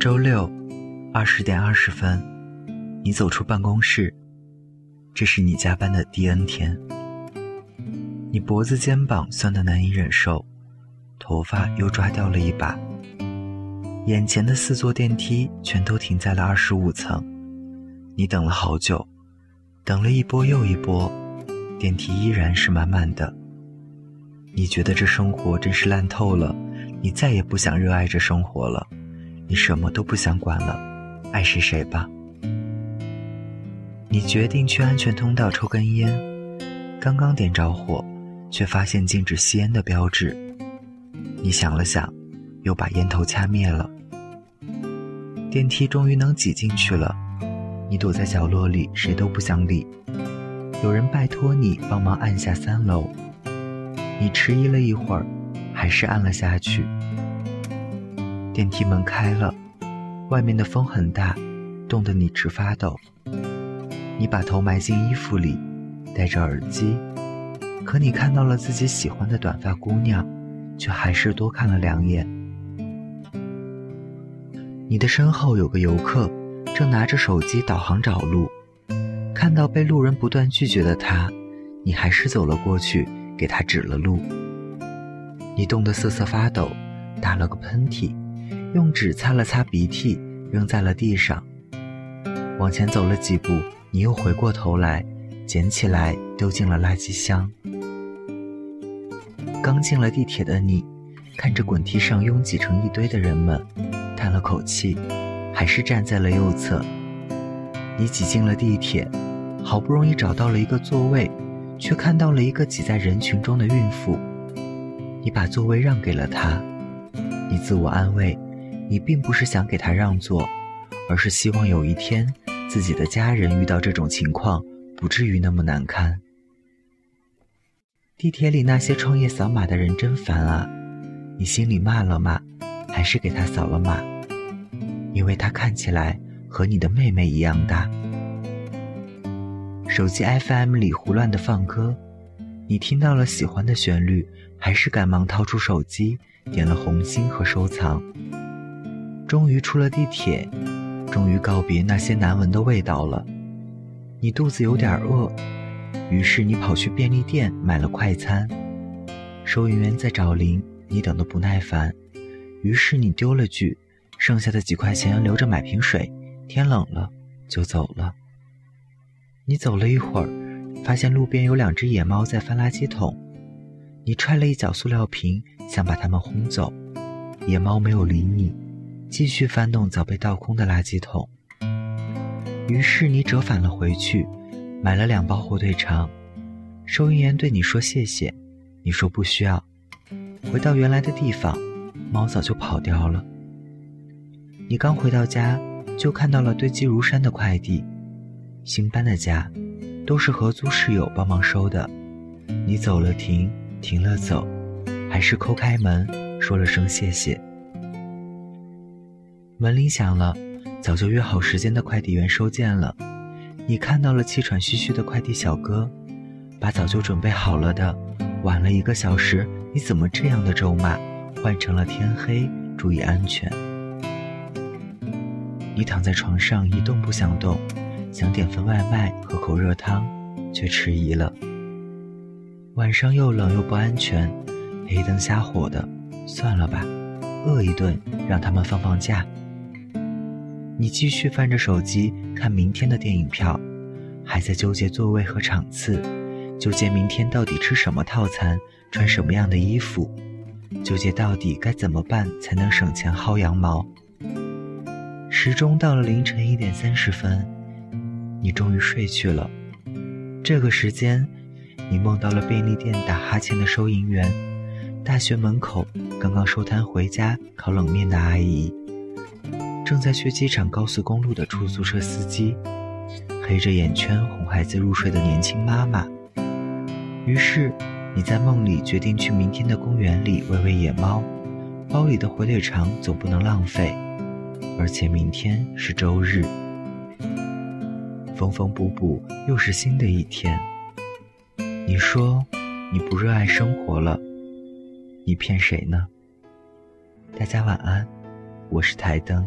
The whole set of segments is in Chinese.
周六，二十点二十分，你走出办公室，这是你加班的第 N 天。你脖子、肩膀酸得难以忍受，头发又抓掉了一把。眼前的四座电梯全都停在了二十五层，你等了好久，等了一波又一波，电梯依然是满满的。你觉得这生活真是烂透了，你再也不想热爱这生活了。你什么都不想管了，爱谁谁吧。你决定去安全通道抽根烟，刚刚点着火，却发现禁止吸烟的标志。你想了想，又把烟头掐灭了。电梯终于能挤进去了，你躲在角落里，谁都不想理。有人拜托你帮忙按下三楼，你迟疑了一会儿，还是按了下去。电梯门开了，外面的风很大，冻得你直发抖。你把头埋进衣服里，戴着耳机，可你看到了自己喜欢的短发姑娘，却还是多看了两眼。你的身后有个游客，正拿着手机导航找路，看到被路人不断拒绝的他，你还是走了过去，给他指了路。你冻得瑟瑟发抖，打了个喷嚏。用纸擦了擦鼻涕，扔在了地上。往前走了几步，你又回过头来，捡起来丢进了垃圾箱。刚进了地铁的你，看着滚梯上拥挤成一堆的人们，叹了口气，还是站在了右侧。你挤进了地铁，好不容易找到了一个座位，却看到了一个挤在人群中的孕妇。你把座位让给了她，你自我安慰。你并不是想给他让座，而是希望有一天自己的家人遇到这种情况，不至于那么难堪。地铁里那些创业扫码的人真烦啊！你心里骂了骂，还是给他扫了码，因为他看起来和你的妹妹一样大。手机 FM 里胡乱的放歌，你听到了喜欢的旋律，还是赶忙掏出手机点了红心和收藏。终于出了地铁，终于告别那些难闻的味道了。你肚子有点饿，于是你跑去便利店买了快餐。收银员在找零，你等得不耐烦，于是你丢了句：“剩下的几块钱留着买瓶水，天冷了就走了。”你走了一会儿，发现路边有两只野猫在翻垃圾桶，你踹了一脚塑料瓶，想把它们轰走，野猫没有理你。继续翻动早被倒空的垃圾桶，于是你折返了回去，买了两包火腿肠。收银员对你说谢谢，你说不需要。回到原来的地方，猫早就跑掉了。你刚回到家，就看到了堆积如山的快递。新搬的家，都是合租室友帮忙收的。你走了停，停了走，还是抠开门，说了声谢谢。门铃响了，早就约好时间的快递员收件了。你看到了气喘吁吁的快递小哥，把早就准备好了的“晚了一个小时，你怎么这样的”咒骂换成了“天黑，注意安全”。你躺在床上一动不想动，想点份外卖喝口热汤，却迟疑了。晚上又冷又不安全，黑灯瞎火的，算了吧，饿一顿让他们放放假。你继续翻着手机看明天的电影票，还在纠结座位和场次，纠结明天到底吃什么套餐，穿什么样的衣服，纠结到底该怎么办才能省钱薅羊毛。时钟到了凌晨一点三十分，你终于睡去了。这个时间，你梦到了便利店打哈欠的收银员，大学门口刚刚收摊回家烤冷面的阿姨。正在去机场高速公路的出租车司机，黑着眼圈哄孩子入睡的年轻妈妈。于是，你在梦里决定去明天的公园里喂喂野猫，包里的火腿肠总不能浪费，而且明天是周日，缝缝补补又是新的一天。你说你不热爱生活了，你骗谁呢？大家晚安，我是台灯。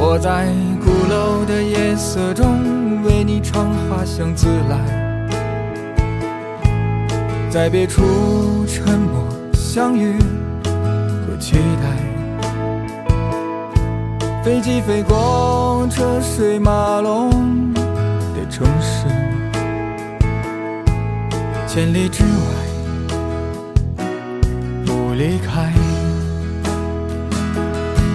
我在鼓楼的夜色中为你唱花香自来，在别处沉默相遇和期待。飞机飞过车水马龙的城市，千里之外不离开，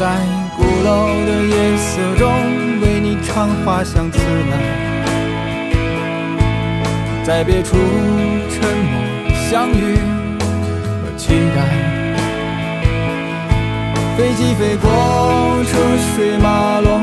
在鼓楼的夜色中为你唱花香自来，在别处沉默相遇和期待。飞机飞过车水马龙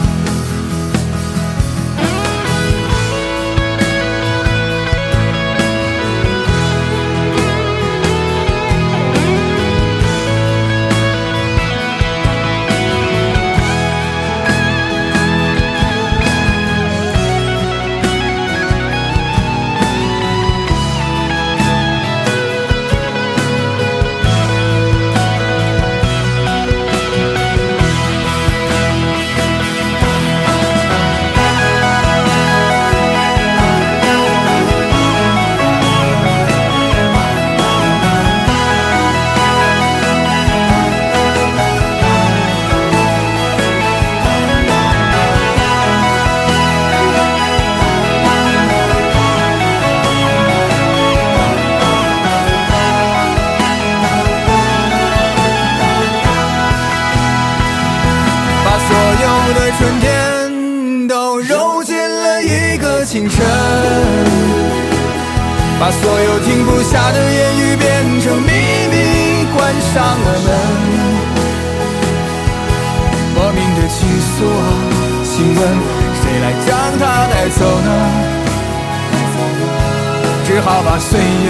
一个清晨，把所有停不下的言语变成秘密，关上了门。莫名的情愫啊，请问谁来将它带走呢？只好把岁月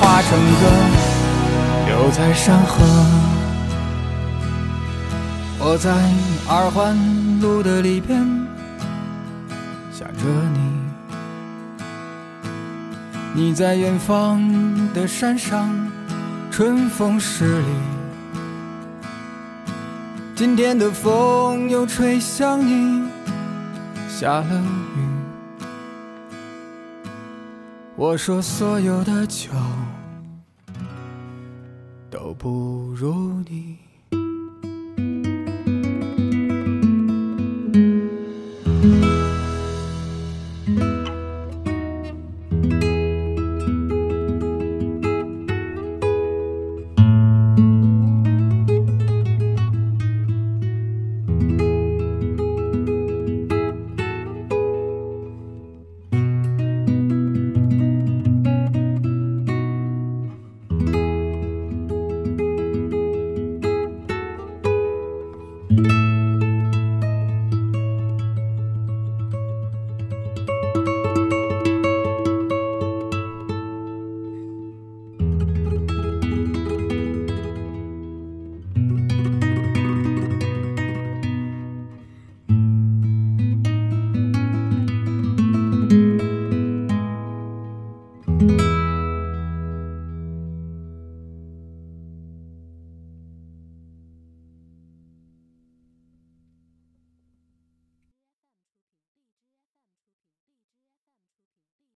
化成歌，留在山河。我在二环路的里边想着你。你在远方的山上，春风十里。今天的风又吹向你，下了雨。我说所有的酒都不如你。